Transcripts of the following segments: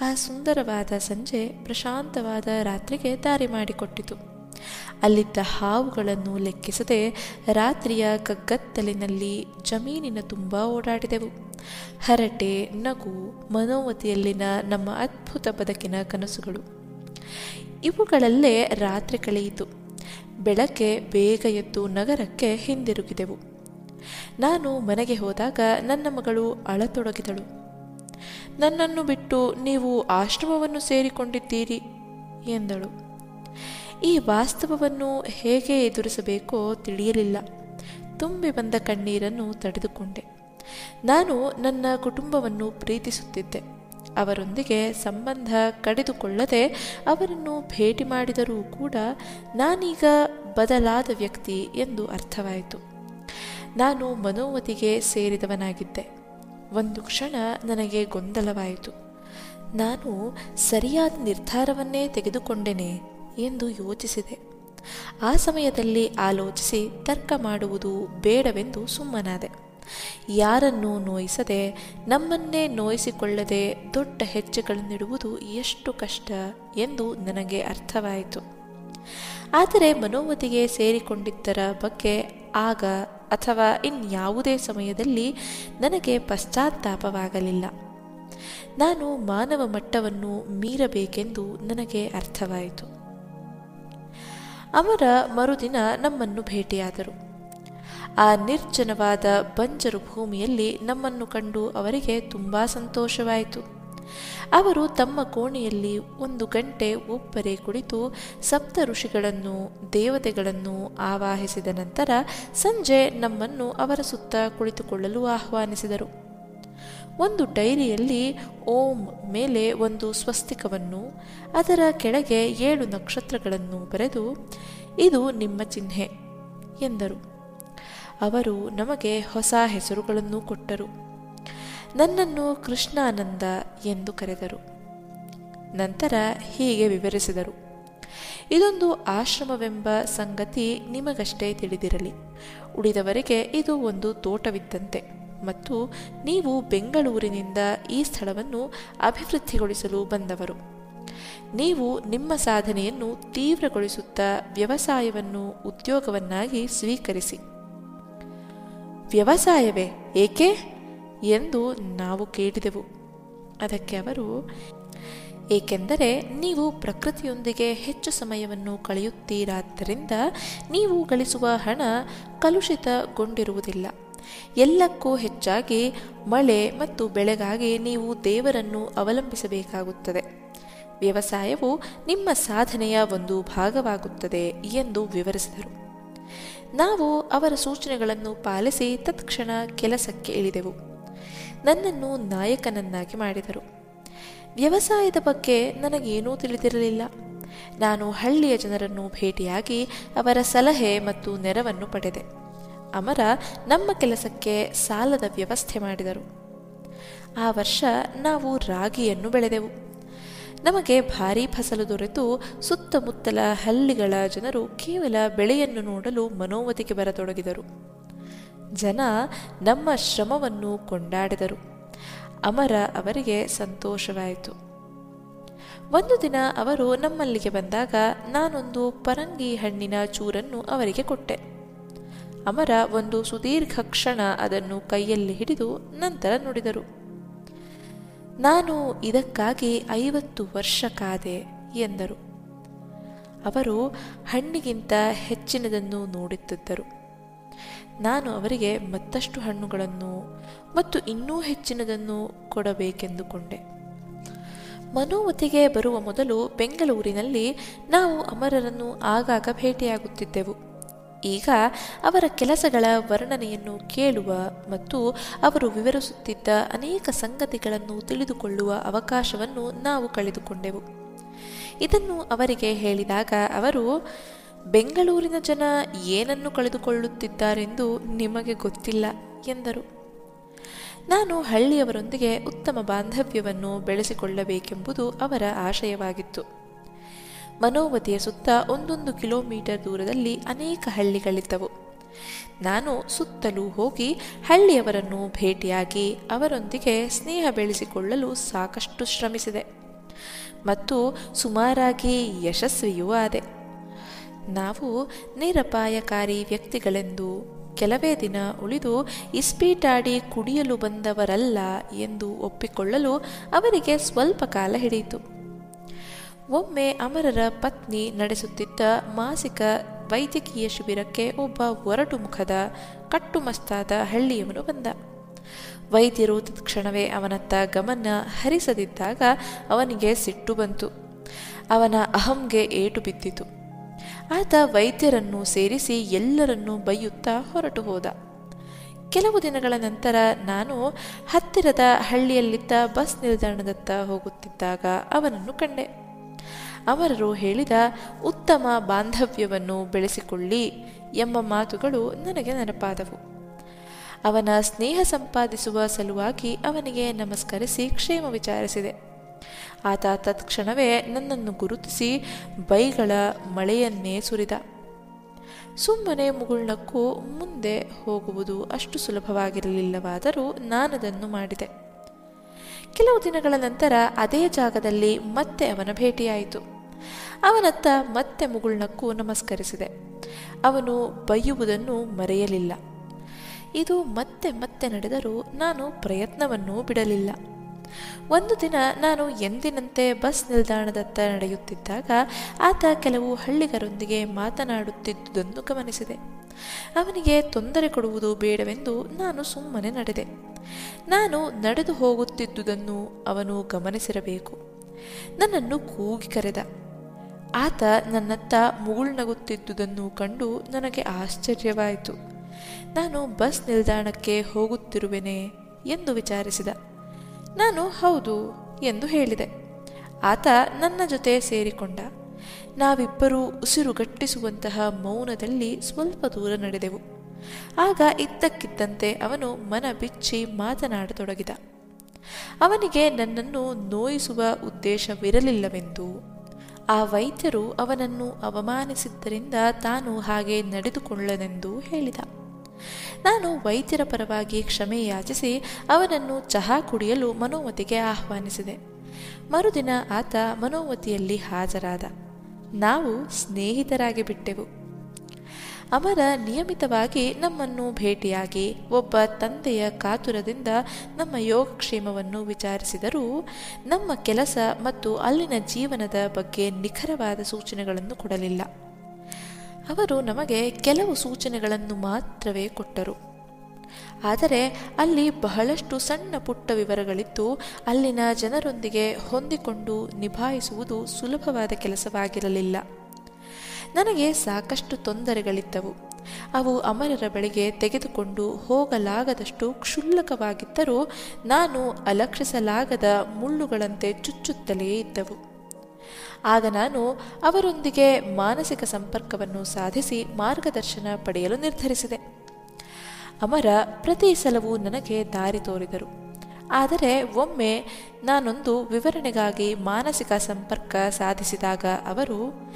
ಆ ಸುಂದರವಾದ ಸಂಜೆ ಪ್ರಶಾಂತವಾದ ರಾತ್ರಿಗೆ ದಾರಿ ಮಾಡಿಕೊಟ್ಟಿತು. ಅಲ್ಲಿದ್ದ ಹಾವುಗಳನ್ನು ಲೆಕ್ಕಿಸದೆ ರಾತ್ರಿಯ ಕಗ್ಗತ್ತಲಿನಲ್ಲಿ ಜಮೀನಿನ ತುಂಬ ಓಡಾಡಿದೆವು. ಹರಟೆ, ನಗು ಮನೋವತಿಯಲ್ಲಿನ ನಮ್ಮ ಅದ್ಭುತ ಬದುಕಿನ ಕನಸುಗಳು. ಇವುಗಳಲ್ಲೇ ರಾತ್ರಿ ಕಳೆಯಿತು. ಬೆಳಕೆ ಬೇಗ ಎದ್ದು ನಗರಕ್ಕೆ ಹಿಂದಿರುಗಿದೆವು. ನಾನು ಮನೆಗೆ ಹೋದಾಗ ನನ್ನ ಮಗಳು ಅಳತೊಡಗಿದಳು. ನನ್ನನ್ನು ಬಿಟ್ಟು ನೀವು ಆಶ್ರಮವನ್ನು ಸೇರಿಕೊಂಡಿದ್ದೀರಿ ಎಂದಳು. ಈ ವಾಸ್ತವವನ್ನು ಹೇಗೆ ಎದುರಿಸಬೇಕೋ ತಿಳಿಯಲಿಲ್ಲ. ತುಂಬಿ ಬಂದ ಕಣ್ಣೀರನ್ನು ತಡೆದುಕೊಂಡೆ. ನಾನು ನನ್ನ ಕುಟುಂಬವನ್ನು ಪ್ರೀತಿಸುತ್ತಿದ್ದೆ. ಅವರೊಂದಿಗೆ ಸಂಬಂಧ ಕಡಿದುಕೊಳ್ಳದೆ ಅವರನ್ನು ಭೇಟಿ ಮಾಡಿದರೂ ಕೂಡ ನಾನೀಗ ಬದಲಾದ ವ್ಯಕ್ತಿ ಎಂದು ಅರ್ಥವಾಯಿತು. ನಾನು ಮನೋವತಿಗೆ ಸೇರಿದವನಾಗಿದ್ದೆ. ಒಂದು ಕ್ಷಣ ನನಗೆ ಗೊಂದಲವಾಯಿತು. ನಾನು ಸರಿಯಾದ ನಿರ್ಧಾರವನ್ನೇ ತೆಗೆದುಕೊಂಡೆನೆ ಎಂದು ಯೋಚಿಸಿದೆ. ಆ ಸಮಯದಲ್ಲಿ ಆಲೋಚಿಸಿ ತರ್ಕ ಮಾಡುವುದು ಬೇಡವೆಂದು ಸುಮ್ಮನಾದೆ. ಯಾರನ್ನೂ ನೋಯಿಸದೆ, ನಮ್ಮನ್ನೇ ನೋಯಿಸಿಕೊಳ್ಳದೆ ದೊಡ್ಡ ಹೆಜ್ಜೆಗಳನ್ನಿಡುವುದು ಎಷ್ಟು ಕಷ್ಟ ಎಂದು ನನಗೆ ಅರ್ಥವಾಯಿತು. ಆದರೆ ಮನೋವತಿಗೆ ಸೇರಿಕೊಂಡಿದ್ದರ ಬಗ್ಗೆ ಆಗ ಅಥವಾ ಇನ್ಯಾವುದೇ ಸಮಯದಲ್ಲಿ ನನಗೆ ಪಶ್ಚಾತ್ತಾಪವಾಗಲಿಲ್ಲ. ನಾನು ಮಾನವ ಮಟ್ಟವನ್ನು ಮೀರಬೇಕೆಂದು ನನಗೆ ಅರ್ಥವಾಯಿತು. ಅವರ ಮರುದಿನ ನಮ್ಮನ್ನು ಭೇಟಿಯಾದರು. ಆ ನಿರ್ಜನವಾದ ಬಂಜರು ಭೂಮಿಯಲ್ಲಿ ನಮ್ಮನ್ನು ಕಂಡು ಅವರಿಗೆ ತುಂಬಾ ಸಂತೋಷವಾಯಿತು. ಅವರು ತಮ್ಮ ಕೋಣೆಯಲ್ಲಿ ಒಂದು ಗಂಟೆ ಒಬ್ಬರೇ ಕುಳಿತು ಸಪ್ತ ಋಷಿಗಳನ್ನು, ದೇವತೆಗಳನ್ನು ಆವಾಹಿಸಿದ ನಂತರ ಸಂಜೆ ನಮ್ಮನ್ನು ಅವರ ಸುತ್ತ ಕುಳಿತುಕೊಳ್ಳಲು ಆಹ್ವಾನಿಸಿದರು. ಒಂದು ಡೈರಿಯಲ್ಲಿ ಓಂ ಮೇಲೆ ಒಂದು ಸ್ವಸ್ತಿಕವನ್ನು, ಅದರ ಕೆಳಗೆ ಏಳು ನಕ್ಷತ್ರಗಳನ್ನು ಬರೆದು, ಇದು ನಿಮ್ಮ ಚಿಹ್ನೆ ಎಂದರು. ಅವರು ನಮಗೆ ಹೊಸ ಹೆಸರುಗಳನ್ನು ಕೊಟ್ಟರು. ನನ್ನನ್ನು ಕೃಷ್ಣಾನಂದ ಎಂದು ಕರೆದರು. ನಂತರ ಹೀಗೆ ವಿವರಿಸಿದರು. ಇದೊಂದು ಆಶ್ರಮವೆಂಬ ಸಂಗತಿ ನಿಮಗಷ್ಟೇ ತಿಳಿದಿರಲಿ. ಉಳಿದವರಿಗೆ ಇದು ಒಂದು ತೋಟವಿದ್ದಂತೆ ಮತ್ತು ನೀವು ಬೆಂಗಳೂರಿನಿಂದ ಈ ಸ್ಥಳವನ್ನು ಅಭಿವೃದ್ಧಿಗೊಳಿಸಲು ಬಂದವರು. ನೀವು ನಿಮ್ಮ ಸಾಧನೆಯನ್ನು ತೀವ್ರಗೊಳಿಸುತ್ತಾ ವ್ಯವಸಾಯವನ್ನು ಉದ್ಯೋಗವನ್ನಾಗಿ ಸ್ವೀಕರಿಸಿ. ವ್ಯವಸಾಯವೇ ಏಕೆ? ಎಂದು ನಾವು ಕೇಳಿದೆವು. ಅದಕ್ಕೆ ಅವರು, ಏಕೆಂದರೆ ನೀವು ಪ್ರಕೃತಿಯೊಂದಿಗೆ ಹೆಚ್ಚು ಸಮಯವನ್ನು ಕಳೆಯುತ್ತೀರಾದ್ದರಿಂದ ನೀವು ಗಳಿಸುವ ಹಣ ಕಲುಷಿತಗೊಂಡಿರುವುದಿಲ್ಲ. ಎಲ್ಲಕ್ಕೂ ಹೆಚ್ಚಾಗಿ ಮಳೆ ಮತ್ತು ಬೆಳೆಗಾಗಿ ನೀವು ದೇವರನ್ನು ಅವಲಂಬಿಸಬೇಕಾಗುತ್ತದೆ. ವ್ಯವಸಾಯವು ನಿಮ್ಮ ಸಾಧನೆಯ ಒಂದು ಭಾಗವಾಗುತ್ತದೆ ಎಂದು ವಿವರಿಸಿದರು. ನಾವು ಅವರ ಸೂಚನೆಗಳನ್ನು ಪಾಲಿಸಿ ತತ್ಕ್ಷಣ ಕೆಲಸಕ್ಕೆ ಇಳಿದೆವು. ನನ್ನನ್ನು ನಾಯಕನನ್ನಾಗಿ ಮಾಡಿದರು. ವ್ಯವಸಾಯದ ಬಗ್ಗೆ ನನಗೇನೂ ತಿಳಿದಿರಲಿಲ್ಲ. ನಾನು ಹಳ್ಳಿಯ ಜನರನ್ನು ಭೇಟಿಯಾಗಿ ಅವರ ಸಲಹೆ ಮತ್ತು ನೆರವನ್ನು ಪಡೆದೆ. ಅಮರ ನಮ್ಮ ಕೆಲಸಕ್ಕೆ ಸಾಲದ ವ್ಯವಸ್ಥೆ ಮಾಡಿದರು. ಆ ವರ್ಷ ನಾವು ರಾಗಿಯನ್ನು ಬೆಳೆದೆವು. ನಮಗೆ ಭಾರೀ ಫಸಲು ದೊರೆತು. ಸುತ್ತಮುತ್ತಲ ಹಳ್ಳಿಗಳ ಜನರು ಕೇವಲ ಬೆಳೆಯನ್ನು ನೋಡಲು ಮನೋವತಿಗೆ ಬರತೊಡಗಿದರು. ಜನ ನಮ್ಮ ಶ್ರಮವನ್ನು ಕೊಂಡಾಡಿದರು. ಅಮರ ಅವರಿಗೆ ಸಂತೋಷವಾಯಿತು. ಒಂದು ದಿನ ಅವರು ನಮ್ಮಲ್ಲಿಗೆ ಬಂದಾಗ ನಾನೊಂದು ಪರಂಗಿ ಹಣ್ಣಿನ ಚೂರನ್ನು ಅವರಿಗೆ ಕೊಟ್ಟೆ. ಅಮರ ಒಂದು ಸುದೀರ್ಘ ಕ್ಷಣ ಅದನ್ನು ಕೈಯಲ್ಲಿ ಹಿಡಿದು ನಂತರ ನುಡಿದರು. ನಾನು ಇದಕ್ಕಾಗಿ ಐವತ್ತು ವರ್ಷ ಕಾದೆ ಎಂದರು. ಅವರು ಹಣ್ಣಿಗಿಂತ ಹೆಚ್ಚಿನದನ್ನು ನೋಡುತ್ತಿದ್ದರು. ನಾನು ಅವರಿಗೆ ಮತ್ತಷ್ಟು ಹಣ್ಣುಗಳನ್ನು ಮತ್ತು ಇನ್ನೂ ಹೆಚ್ಚಿನದನ್ನು ಕೊಡಬೇಕೆಂದುಕೊಂಡೆ. ಮನೋವತಿಗೆ ಬರುವ ಮೊದಲು ಬೆಂಗಳೂರಿನಲ್ಲಿ ನಾವು ಅಮರರನ್ನು ಆಗಾಗ ಭೇಟಿಯಾಗುತ್ತಿದ್ದೆವು. ಈಗ ಅವರ ಕೆಲಸಗಳ ವರ್ಣನೆಯನ್ನು ಕೇಳುವ ಮತ್ತು ಅವರು ವಿವರಿಸುತ್ತಿದ್ದ ಅನೇಕ ಸಂಗತಿಗಳನ್ನು ತಿಳಿದುಕೊಳ್ಳುವ ಅವಕಾಶವನ್ನು ನಾವು ಕಳೆದುಕೊಂಡೆವು. ಇದನ್ನು ಅವರಿಗೆ ಹೇಳಿದಾಗ ಅವರು ಬೆಂಗಳೂರಿನ ಜನ ಏನನ್ನು ಕಳೆದುಕೊಳ್ಳುತ್ತಿದ್ದಾರೆಂದು ನಿಮಗೆ ಗೊತ್ತಿಲ್ಲ, ಎಂದರು. ನಾನು ಹಳ್ಳಿಯವರೊಂದಿಗೆ ಉತ್ತಮ ಬಾಂಧವ್ಯವನ್ನು ಬೆಳೆಸಿಕೊಳ್ಳಬೇಕೆಂಬುದು ಅವರ ಆಶಯವಾಗಿತ್ತು. ಮನೋವತಿಯ ಸುತ್ತ ಒಂದೊಂದು ಕಿಲೋಮೀಟರ್ ದೂರದಲ್ಲಿ ಅನೇಕ ಹಳ್ಳಿಗಳಿದ್ದವು. ನಾನು ಸುತ್ತಲೂ ಹೋಗಿ ಹಳ್ಳಿಯವರನ್ನು ಭೇಟಿಯಾಗಿ ಅವರೊಂದಿಗೆ ಸ್ನೇಹ ಬೆಳೆಸಿಕೊಳ್ಳಲು ಸಾಕಷ್ಟು ಶ್ರಮಿಸಿದೆ. ಮತ್ತು ಸುಮಾರಾಗಿ ಯಶಸ್ವಿಯೂ ಆದೆ. ನಾವು ನಿರಪಾಯಕಾರಿ ವ್ಯಕ್ತಿಗಳೆಂದು ಕೆಲವೇ ದಿನ ಉಳಿದು ಇಸ್ಪೀಟಾಡಿ ಕುಡಿಯಲು ಬಂದವರಲ್ಲ ಎಂದು ಒಪ್ಪಿಕೊಳ್ಳಲು ಅವರಿಗೆ ಸ್ವಲ್ಪ ಕಾಲ ಹಿಡಿಯಿತು. ಒಮ್ಮೆ ಅಮರರ ಪತ್ನಿ ನಡೆಸುತ್ತಿದ್ದ ಮಾಸಿಕ ವೈದ್ಯಕೀಯ ಶಿಬಿರಕ್ಕೆ ಒಬ್ಬ ಒರಟು ಮುಖದ ಕಟ್ಟುಮಸ್ತಾದ ಹಳ್ಳಿಯವನು ಬಂದ. ವೈದ್ಯರು ತತ್ಕ್ಷಣವೇ ಅವನತ್ತ ಗಮನ ಹರಿಸದಿದ್ದಾಗ ಅವನಿಗೆ ಸಿಟ್ಟು ಬಂತು. ಅವನ ಅಹಂಗೆ ಏಟು ಬಿದ್ದಿತು. ಆತ ವೈದ್ಯರನ್ನು ಸೇರಿಸಿ ಎಲ್ಲರನ್ನೂ ಬೈಯುತ್ತಾ ಹೊರಟು ಹೋದ. ಕೆಲವು ದಿನಗಳ ನಂತರ ನಾನು ಹತ್ತಿರದ ಹಳ್ಳಿಯಲ್ಲಿದ್ದ ಬಸ್ ನಿಲ್ದಾಣದತ್ತ ಹೋಗುತ್ತಿದ್ದಾಗ ಅವನನ್ನು ಕಂಡೆ. ಅವರರು ಹೇಳಿದ, ಉತ್ತಮ ಬಾಂಧವ್ಯವನ್ನು ಬೆಳೆಸಿಕೊಳ್ಳಿ ಎಂಬ ಮಾತುಗಳು ನನಗೆ ನೆನಪಾದವು. ಅವನ ಸ್ನೇಹ ಸಂಪಾದಿಸುವ ಸಲುವಾಗಿ ಅವನಿಗೆ ನಮಸ್ಕರಿಸಿ ಕ್ಷೇಮ ವಿಚಾರಿಸಿದೆ. ಆತ ತತ್ಕ್ಷಣವೇ ನನ್ನನ್ನು ಗುರುತಿಸಿ ಬೈಗಳ ಮಳೆಯನ್ನೇ ಸುರಿದ. ಸುಮ್ಮನೆ ಮುಗುಳ್ನಕ್ಕೂ ಮುಂದೆ ಹೋಗುವುದು ಅಷ್ಟು ಸುಲಭವಾಗಿರಲಿಲ್ಲವಾದರೂ ನಾನದನ್ನು ಮಾಡಿದೆ. ಕೆಲವು ದಿನಗಳ ನಂತರ ಅದೇ ಜಾಗದಲ್ಲಿ ಮತ್ತೆ ಅವನ ಭೇಟಿಯಾಯಿತು. ಅವನತ್ತ ಮತ್ತೆ ಮುಗುಳ್ನಕ್ಕೂ ನಮಸ್ಕರಿಸಿದೆ. ಅವನು ಬೈಯುವುದನ್ನು ಮರೆಯಲಿಲ್ಲ. ಇದು ಮತ್ತೆ ಮತ್ತೆ ನಡೆದರೂ ನಾನು ಪ್ರಯತ್ನವನ್ನು ಬಿಡಲಿಲ್ಲ. ಒಂದು ದಿನ ನಾನು ಎಂದಿನಂತೆ ಬಸ್ ನಿಲ್ದಾಣದತ್ತ ನಡೆಯುತ್ತಿದ್ದಾಗ ಆತ ಕೆಲವು ಹಳ್ಳಿಗರೊಂದಿಗೆ ಮಾತನಾಡುತ್ತಿದ್ದುದನ್ನು ಗಮನಿಸಿದೆ. ಅವನಿಗೆ ತೊಂದರೆ ಕೊಡುವುದು ಬೇಡವೆಂದು ನಾನು ಸುಮ್ಮನೆ ನಡೆದೆ. ನಾನು ನಡೆದು ಹೋಗುತ್ತಿದ್ದುದನ್ನು ಅವನು ಗಮನಿಸಿರಬೇಕು. ನನ್ನನ್ನು ಕೂಗಿ ಕರೆದ. ಆತ ನನ್ನತ್ತ ಮುಗುಳ್ನಗುತ್ತಿದ್ದುದನ್ನು ಕಂಡು ನನಗೆ ಆಶ್ಚರ್ಯವಾಯಿತು. ನಾನು ಬಸ್ ನಿಲ್ದಾಣಕ್ಕೆ ಹೋಗುತ್ತಿರುವೆನೆ ಎಂದು ವಿಚಾರಿಸಿದ. ನಾನು ಹೌದು ಎಂದು ಹೇಳಿದೆ. ಆತ ನನ್ನ ಜೊತೆ ಸೇರಿಕೊಂಡ. ನಾವಿಬ್ಬರೂ ಉಸಿರುಗಟ್ಟಿಸುವಂತಹ ಮೌನದಲ್ಲಿ ಸ್ವಲ್ಪ ದೂರ ನಡೆದೆವು. ಆಗ ಇದ್ದಕ್ಕಿದ್ದಂತೆ ಅವನು ಮನ ಬಿಚ್ಚಿ ಮಾತನಾಡತೊಡಗಿದ. ಅವನಿಗೆ ನನ್ನನ್ನು ನೋಯಿಸುವ ಉದ್ದೇಶವಿರಲಿಲ್ಲವೆಂದು. ಆ ವೈದ್ಯರು ಅವನನ್ನು ಅವಮಾನಿಸಿದ್ದರಿಂದ ತಾನು ಹಾಗೆ ನಡೆದುಕೊಳ್ಳನೆಂದು ಹೇಳಿದ. ನಾನು ವೈದ್ಯರ ಪರವಾಗಿ ಕ್ಷಮೆ ಯಾಚಿಸಿ ಅವನನ್ನು ಚಹಾ ಕುಡಿಯಲು ಮನೋಮತಿಗೆ ಆಹ್ವಾನಿಸಿದೆ. ಮರುದಿನ ಆತ ಮನೋಮತಿಯಲ್ಲಿ ಹಾಜರಾದ. ನಾವು ಸ್ನೇಹಿತರಾಗಿ ಬಿಟ್ಟೆವು. ಅವರ ನಿಯಮಿತವಾಗಿ ನಮ್ಮನ್ನು ಭೇಟಿಯಾಗಿ ಒಬ್ಬ ತಂದೆಯ ಕಾತುರದಿಂದ ನಮ್ಮ ಯೋಗಕ್ಷೇಮವನ್ನು ವಿಚಾರಿಸಿದರೂ ನಮ್ಮ ಕೆಲಸ ಮತ್ತು ಅಲ್ಲಿನ ಜೀವನದ ಬಗ್ಗೆ ನಿಖರವಾದ ಸೂಚನೆಗಳನ್ನು ಕೊಡಲಿಲ್ಲ. ಅವರು ನಮಗೆ ಕೆಲವು ಸೂಚನೆಗಳನ್ನು ಮಾತ್ರವೇ ಕೊಟ್ಟರು. ಆದರೆ ಅಲ್ಲಿ ಬಹಳಷ್ಟು ಸಣ್ಣ ಪುಟ್ಟ ವಿವರಗಳಿದ್ದು, ಅಲ್ಲಿನ ಜನರೊಂದಿಗೆ ಹೊಂದಿಕೊಂಡು ನಿಭಾಯಿಸುವುದು ಸುಲಭವಾದ ಕೆಲಸವಾಗಿರಲಿಲ್ಲ. ನನಗೆ ಸಾಕಷ್ಟು ತೊಂದರೆಗಳಿದ್ದವು. ಅವು ಅಮರರ ಬಳಿಗೆ ತೆಗೆದುಕೊಂಡು ಹೋಗಲಾಗದಷ್ಟು ಕ್ಷುಲ್ಲಕವಾಗಿದ್ದರೂ, ನಾನು ಅಲಕ್ಷಿಸಲಾಗದ ಮುಳ್ಳುಗಳಂತೆ ಚುಚ್ಚುತ್ತಲೇ ಇದ್ದವು. ಆಗ ನಾನು ಅವರೊಂದಿಗೆ ಮಾನಸಿಕ ಸಂಪರ್ಕವನ್ನು ಸಾಧಿಸಿ ಮಾರ್ಗದರ್ಶನ ಪಡೆಯಲು ನಿರ್ಧರಿಸಿದೆ. ಅಮರ ಪ್ರತಿ ಸಲವೂ ನನಗೆ ದಾರಿ ತೋರಿದರು. ಆದರೆ ಒಮ್ಮೆ ನಾನೊಂದು ವಿವರಣೆಗಾಗಿ ಮಾನಸಿಕ ಸಂಪರ್ಕ ಸಾಧಿಸಿದಾಗ ಅವರು,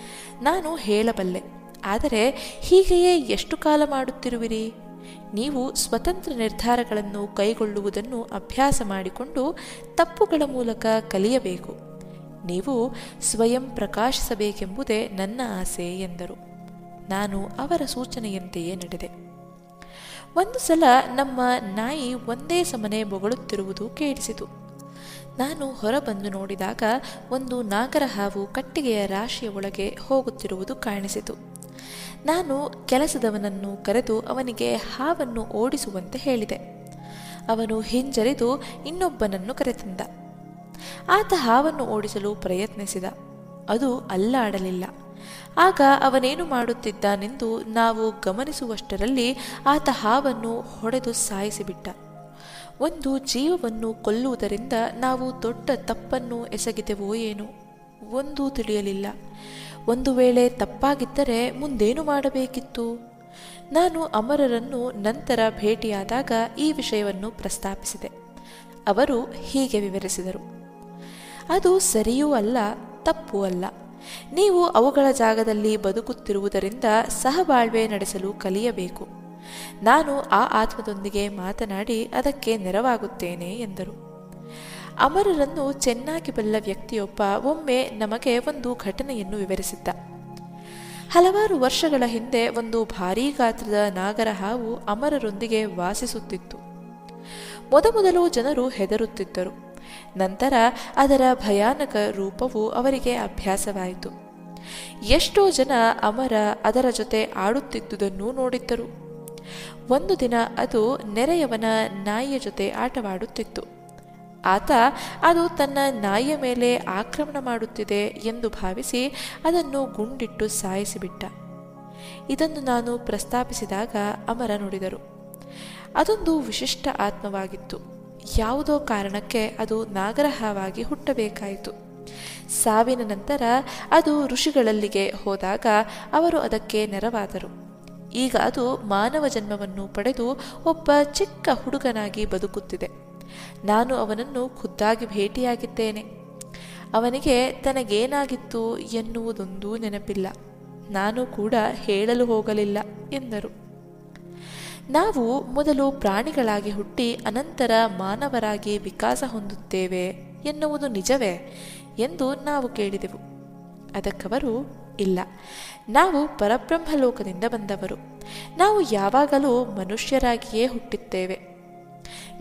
ನಾನು ಹೇಳಬಲ್ಲೆ, ಆದರೆ ಹೀಗೆಯೇ ಎಷ್ಟು ಕಾಲ ಮಾಡುತ್ತಿರುವಿರಿ? ನೀವು ಸ್ವತಂತ್ರ ನಿರ್ಧಾರಗಳನ್ನು ಕೈಗೊಳ್ಳುವುದನ್ನು ಅಭ್ಯಾಸ ಮಾಡಿಕೊಂಡು ತಪ್ಪುಗಳ ಮೂಲಕ ಕಲಿಯಬೇಕು. ನೀವು ಸ್ವಯಂ ಪ್ರಕಾಶಿಸಬೇಕೆಂಬುದೇ ನನ್ನ ಆಸೆ ಎಂದರು. ನಾನು ಅವರ ಸೂಚನೆಯಂತೆಯೇ ನಡೆದೆ. ಒಂದು ಸಲ ನಮ್ಮ ನಾಯಿ ಒಂದೇ ಸಮನೆ ಬೊಗಳುತ್ತಿರುವುದು ಕೇಳಿಸಿತು. ನಾನು ಹೊರಬಂದು ನೋಡಿದಾಗ ಒಂದು ನಾಗರ ಹಾವು ಕಟ್ಟಿಗೆಯ ರಾಶಿಯ ಒಳಗೆ ಹೋಗುತ್ತಿರುವುದು ಕಾಣಿಸಿತು. ನಾನು ಕೆಲಸದವನನ್ನು ಕರೆದು ಅವನಿಗೆ ಹಾವನ್ನು ಓಡಿಸುವಂತೆ ಹೇಳಿದೆ. ಅವನು ಹಿಂಜರಿದು ಇನ್ನೊಬ್ಬನನ್ನು ಕರೆತಂದ. ಆತ ಹಾವನ್ನು ಓಡಿಸಲು ಪ್ರಯತ್ನಿಸಿದ. ಅದು ಅಲ್ಲಾಡಲಿಲ್ಲ. ಆಗ ಅವನೇನು ಮಾಡುತ್ತಿದ್ದಾನೆಂದು ನಾವು ಗಮನಿಸುವಷ್ಟರಲ್ಲಿ ಆತ ಹಾವನ್ನು ಹೊಡೆದು ಸಾಯಿಸಿಬಿಟ್ಟ. ಒಂದು ಜೀವವನ್ನು ಕೊಲ್ಲುವುದರಿಂದ ನಾವು ದೊಡ್ಡ ತಪ್ಪನ್ನು ಎಸಗಿದೆವೋ ಏನೋ, ಒಂದೂ ತಿಳಿಯಲಿಲ್ಲ. ಒಂದು ವೇಳೆ ತಪ್ಪಾಗಿದ್ದರೆ ಮುಂದೇನು ಮಾಡಬೇಕಿತ್ತು? ನಾನು ಅಮರರನ್ನು ನಂತರ ಭೇಟಿಯಾದಾಗ ಈ ವಿಷಯವನ್ನು ಪ್ರಸ್ತಾಪಿಸಿದೆ. ಅವರು ಹೀಗೆ ವಿವರಿಸಿದರು. ಅದು ಸರಿಯೂ ಅಲ್ಲ, ತಪ್ಪೂ ಅಲ್ಲ. ನೀವು ಅವುಗಳ ಜಾಗದಲ್ಲಿ ಬದುಕುತ್ತಿರುವುದರಿಂದ ಸಹಬಾಳ್ವೆ ನಡೆಸಲು ಕಲಿಯಬೇಕು. ನಾನು ಆ ಆತ್ಮದೊಂದಿಗೆ ಮಾತನಾಡಿ ಅದಕ್ಕೆ ನೆರವಾಗುತ್ತೇನೆ, ಎಂದರು. ಅಮರರನ್ನು ಚೆನ್ನಾಗಿ ಬಲ್ಲ ವ್ಯಕ್ತಿಯೊಬ್ಬ ಒಮ್ಮೆ ನಮಗೆ ಒಂದು ಘಟನೆಯನ್ನು ವಿವರಿಸಿದ್ದ. ಹಲವಾರು ವರ್ಷಗಳ ಹಿಂದೆ ಒಂದು ಭಾರೀ ಗಾತ್ರದ ನಾಗರ ಹಾವು ಅಮರರೊಂದಿಗೆ ವಾಸಿಸುತ್ತಿತ್ತು. ಮೊದಮೊದಲು ಜನರು ಹೆದರುತ್ತಿದ್ದರು. ನಂತರ ಅದರ ಭಯಾನಕ ರೂಪವು ಅವರಿಗೆ ಅಭ್ಯಾಸವಾಯಿತು. ಎಷ್ಟೋ ಜನ ಅಮರ ಅದರ ಜೊತೆ ಆಡುತ್ತಿದ್ದುದನ್ನು ನೋಡಿದ್ದರು. ಒಂದು ದಿನ ಅದು ನೆರೆಯವನ ನಾಯಿಯ ಜೊತೆ ಆಟವಾಡುತ್ತಿತ್ತು. ಆತ, ಅದು ತನ್ನ ನಾಯಿಯ ಮೇಲೆ ಆಕ್ರಮಣ ಮಾಡುತ್ತಿದೆ ಎಂದು ಭಾವಿಸಿ ಅದನ್ನು ಗುಂಡಿಟ್ಟು ಸಾಯಿಸಿಬಿಟ್ಟ. ಇದನ್ನು ನಾನು ಪ್ರಸ್ತಾಪಿಸಿದಾಗ ಅಮರ ನುಡಿದರು. ಅದೊಂದು ವಿಶಿಷ್ಟ ಆತ್ಮವಾಗಿತ್ತು. ಯಾವುದೋ ಕಾರಣಕ್ಕೆ ಅದು ನಾಗರಹವಾಗಿ ಹುಟ್ಟಬೇಕಾಯಿತು. ಸಾವಿನ ನಂತರ ಅದು ಋಷಿಗಳಲ್ಲಿಗೆ ಹೋದಾಗ ಅವರು ಅದಕ್ಕೆ ನೆರವಾದರು. ಈಗ ಅದು ಮಾನವ ಜನ್ಮವನ್ನು ಪಡೆದು ಒಬ್ಬ ಚಿಕ್ಕ ಹುಡುಗನಾಗಿ ಬದುಕುತ್ತಿದೆ. ನಾನು ಅವನನ್ನು ಖುದ್ದಾಗಿ ಭೇಟಿಯಾಗಿದ್ದೇನೆ. ಅವನಿಗೆ ತನಗೇನಾಗಿತ್ತು ಎನ್ನುವುದೊಂದೂ ನೆನಪಿಲ್ಲ. ನಾನು ಕೂಡ ಹೇಳಲು ಹೋಗಲಿಲ್ಲ ಎಂದರು. ನಾವು ಮೊದಲು ಪ್ರಾಣಿಗಳಾಗಿ ಹುಟ್ಟಿ ಅನಂತರ ಮಾನವರಾಗಿ ವಿಕಾಸ ಹೊಂದುತ್ತೇವೆ ಎನ್ನುವುದು ನಿಜವೇ ಎಂದು ನಾವು ಕೇಳಿದೆವು. ಅದಕ್ಕವರು ಇಲ್ಲ. ನಾವು ಪರಬ್ರಹ್ಮ ಲೋಕದಿಂದ ಬಂದವರು. ನಾವು ಯಾವಾಗಲೂ ಮನುಷ್ಯರಾಗಿಯೇ ಹುಟ್ಟುತ್ತೇವೆ.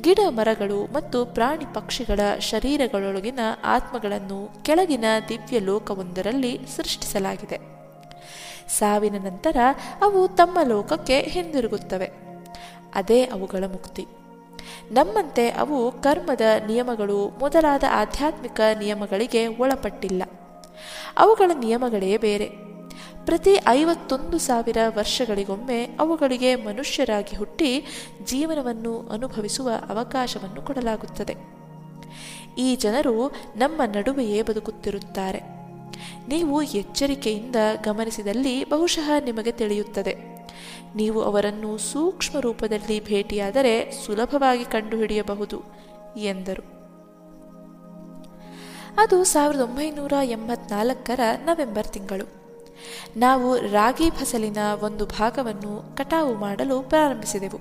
ಗಿಡ ಮರಗಳು ಮತ್ತು ಪ್ರಾಣಿ ಪಕ್ಷಿಗಳ ಶರೀರಗಳೊಳಗಿನ ಆತ್ಮಗಳನ್ನು ಕೆಳಗಿನ ದಿವ್ಯ ಲೋಕವೊಂದರಲ್ಲಿ ಸೃಷ್ಟಿಸಲಾಗಿದೆ. ಸಾವಿನ ನಂತರ ಅವು ತಮ್ಮ ಲೋಕಕ್ಕೆ ಹಿಂದಿರುಗುತ್ತವೆ. ಅದೇ ಅವುಗಳ ಮುಕ್ತಿ. ನಮ್ಮಂತೆ ಅವು ಕರ್ಮದ ನಿಯಮಗಳು ಮೊದಲಾದ ಆಧ್ಯಾತ್ಮಿಕ ನಿಯಮಗಳಿಗೆ ಒಳಪಟ್ಟಿಲ್ಲ. ಅವುಗಳ ನಿಯಮಗಳೇ ಬೇರೆ. ಪ್ರತಿ ಐವತ್ತೊಂದು ಸಾವಿರ ವರ್ಷಗಳಿಗೊಮ್ಮೆ ಅವುಗಳಿಗೆ ಮನುಷ್ಯರಾಗಿ ಹುಟ್ಟಿ ಜೀವನವನ್ನು ಅನುಭವಿಸುವ ಅವಕಾಶವನ್ನು ಕೊಡಲಾಗುತ್ತದೆ. ಈ ಜನರು ನಮ್ಮ ನಡುವೆಯೇ ಬದುಕುತ್ತಿರುತ್ತಾರೆ. ನೀವು ಎಚ್ಚರಿಕೆಯಿಂದ ಗಮನಿಸಿದಲ್ಲಿ ಬಹುಶಃ ನಿಮಗೆ ತಿಳಿಯುತ್ತದೆ. ನೀವು ಅವರನ್ನು ಸೂಕ್ಷ್ಮ ರೂಪದಲ್ಲಿ ಭೇಟಿಯಾದರೆ ಸುಲಭವಾಗಿ ಕಂಡುಹಿಡಿಯಬಹುದು, ಎಂದರು. ಅದು ಸಾವಿರದ ಒಂಬೈನೂರ ಎಂಬತ್ನಾಲ್ಕರ ನವೆಂಬರ್ ತಿಂಗಳು. ನಾವು ರಾಗಿ ಫಸಲಿನ ಒಂದು ಭಾಗವನ್ನು ಕಟಾವು ಮಾಡಲು ಪ್ರಾರಂಭಿಸಿದೆವು.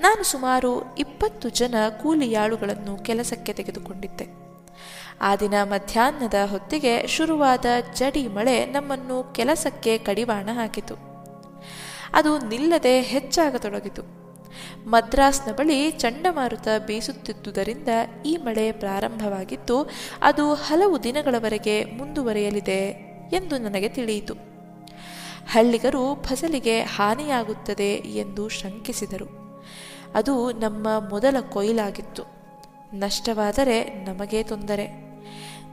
ನಾನು ಸುಮಾರು ಇಪ್ಪತ್ತು ಜನ ಕೂಲಿಯಾಳುಗಳನ್ನು ಕೆಲಸಕ್ಕೆ ತೆಗೆದುಕೊಂಡಿದ್ದೆ. ಆ ದಿನ ಮಧ್ಯಾಹ್ನದ ಹೊತ್ತಿಗೆ ಶುರುವಾದ ಜಡಿ ಮಳೆ ನಮ್ಮನ್ನು ಕೆಲಸಕ್ಕೆ ಕಡಿವಾಣ ಹಾಕಿತು. ಅದು ನಿಲ್ಲದೆ ಹೆಚ್ಚಾಗತೊಡಗಿತು. ಮದ್ರಾಸ್ನ ಬಳಿ ಚಂಡಮಾರುತ ಬೀಸುತ್ತಿದ್ದುದರಿಂದ ಈ ಮಳೆ ಪ್ರಾರಂಭವಾಗಿದ್ದು ಅದು ಹಲವು ದಿನಗಳವರೆಗೆ ಮುಂದುವರಿಯಲಿದೆ ಎಂದು ನನಗೆ ತಿಳಿಯಿತು. ಹಳ್ಳಿಗರು ಫಸಲಿಗೆ ಹಾನಿಯಾಗುತ್ತದೆ ಎಂದು ಶಂಕಿಸಿದರು. ಅದು ನಮ್ಮ ಮೊದಲ ಕೊಯ್ಲಾಗಿತ್ತು. ನಷ್ಟವಾದರೆ ನಮಗೇ ತೊಂದರೆ.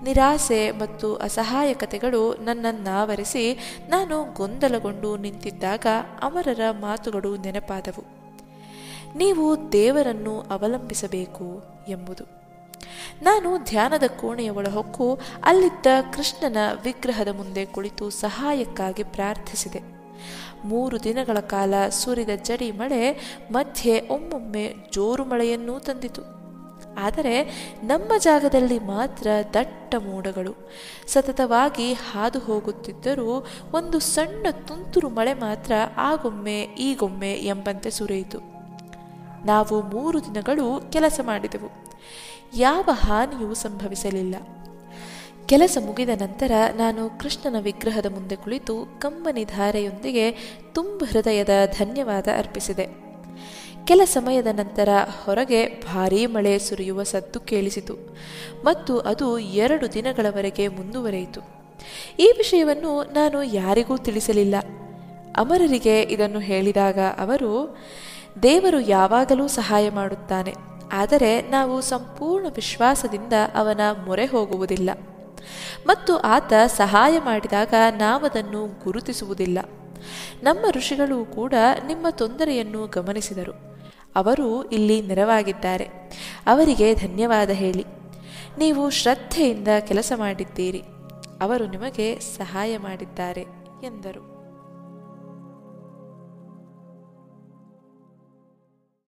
ನಿರಾಸೆ ಮತ್ತು ಅಸಹಾಯಕತೆಗಳು ನನ್ನನ್ನಾವರಿಸಿ ನಾನು ಗೊಂದಲಗೊಂಡು ನಿಂತಿದ್ದಾಗ ಅಮರರ ಮಾತುಗಳು ನೆನಪಾದವು. ನೀವು ದೇವರನ್ನು ಅವಲಂಬಿಸಬೇಕು ಎಂಬುದು. ನಾನು ಧ್ಯಾನದ ಕೋಣೆಯ ಒಳಹೊಕ್ಕು ಅಲ್ಲಿದ್ದ ಕೃಷ್ಣನ ವಿಗ್ರಹದ ಮುಂದೆ ಕುಳಿತು ಸಹಾಯಕ್ಕಾಗಿ ಪ್ರಾರ್ಥಿಸಿದೆ. ಮೂರು ದಿನಗಳ ಕಾಲ ಸುರಿದ ಜಡಿ ಮಳೆ ಮಧ್ಯೆ ಒಮ್ಮೊಮ್ಮೆ ಜೋರು ಮಳೆಯನ್ನೂ ತಂದಿತು. ಆದರೆ ನಮ್ಮ ಜಾಗದಲ್ಲಿ ಮಾತ್ರ ದಟ್ಟ ಮೋಡಗಳು. ಸತತವಾಗಿ ಹಾದು ಹೋಗುತ್ತಿದ್ದರೂ ಒಂದು ಸಣ್ಣ ತುಂತುರು ಮಳೆ ಮಾತ್ರ ಆಗೊಮ್ಮೆ, ಈಗೊಮ್ಮೆ ಎಂಬಂತೆ ಸುರಿಯಿತು. ನಾವು ಮೂರು ದಿನಗಳು ಕೆಲಸ ಮಾಡಿದೆವು. ಯಾವ ಹಾನಿಯೂ ಸಂಭವಿಸಲಿಲ್ಲ. ಕೆಲಸ ಮುಗಿದ ನಂತರ ನಾನು ಕೃಷ್ಣನ ವಿಗ್ರಹದ ಮುಂದೆ ಕುಳಿತು ಕಮ್ಮನಿ ಧಾರೆಯೊಂದಿಗೆ ತುಂಬ ಹೃದಯದ ಧನ್ಯವಾದ ಅರ್ಪಿಸಿದೆ. ಕೆಲ ಸಮಯದ ನಂತರ ಹೊರಗೆ ಭಾರೀ ಮಳೆ ಸುರಿಯುವ ಸದ್ದು ಕೇಳಿಸಿತು ಮತ್ತು ಅದು ಎರಡು ದಿನಗಳವರೆಗೆ ಮುಂದುವರೆಯಿತು. ಈ ವಿಷಯವನ್ನು ನಾನು ಯಾರಿಗೂ ತಿಳಿಸಲಿಲ್ಲ. ಅಮರರಿಗೆ ಇದನ್ನು ಹೇಳಿದಾಗ ಅವರು, ದೇವರು ಯಾವಾಗಲೂ ಸಹಾಯ ಮಾಡುತ್ತಾನೆ, ಆದರೆ ನಾವು ಸಂಪೂರ್ಣ ವಿಶ್ವಾಸದಿಂದ ಅವನ ಮೊರೆ ಹೋಗುವುದಿಲ್ಲ ಮತ್ತು ಆತ ಸಹಾಯ ಮಾಡಿದಾಗ ನಾವದನ್ನು ಗುರುತಿಸುವುದಿಲ್ಲ. ನಮ್ಮ ಋಷಿಗಳು ಕೂಡ ನಿಮ್ಮ ತೊಂದರೆಯನ್ನು ಗಮನಿಸಿದರು. ಅವರು ಇಲ್ಲಿ ನೆರವಾಗಿದ್ದಾರೆ. ಅವರಿಗೆ ಧನ್ಯವಾದ ಹೇಳಿ. ನೀವು ಶ್ರದ್ಧೆಯಿಂದ ಕೆಲಸ ಮಾಡಿದ್ದೀರಿ. ಅವರು ನಿಮಗೆ ಸಹಾಯ ಮಾಡಿದ್ದಾರೆ ಎಂದರು.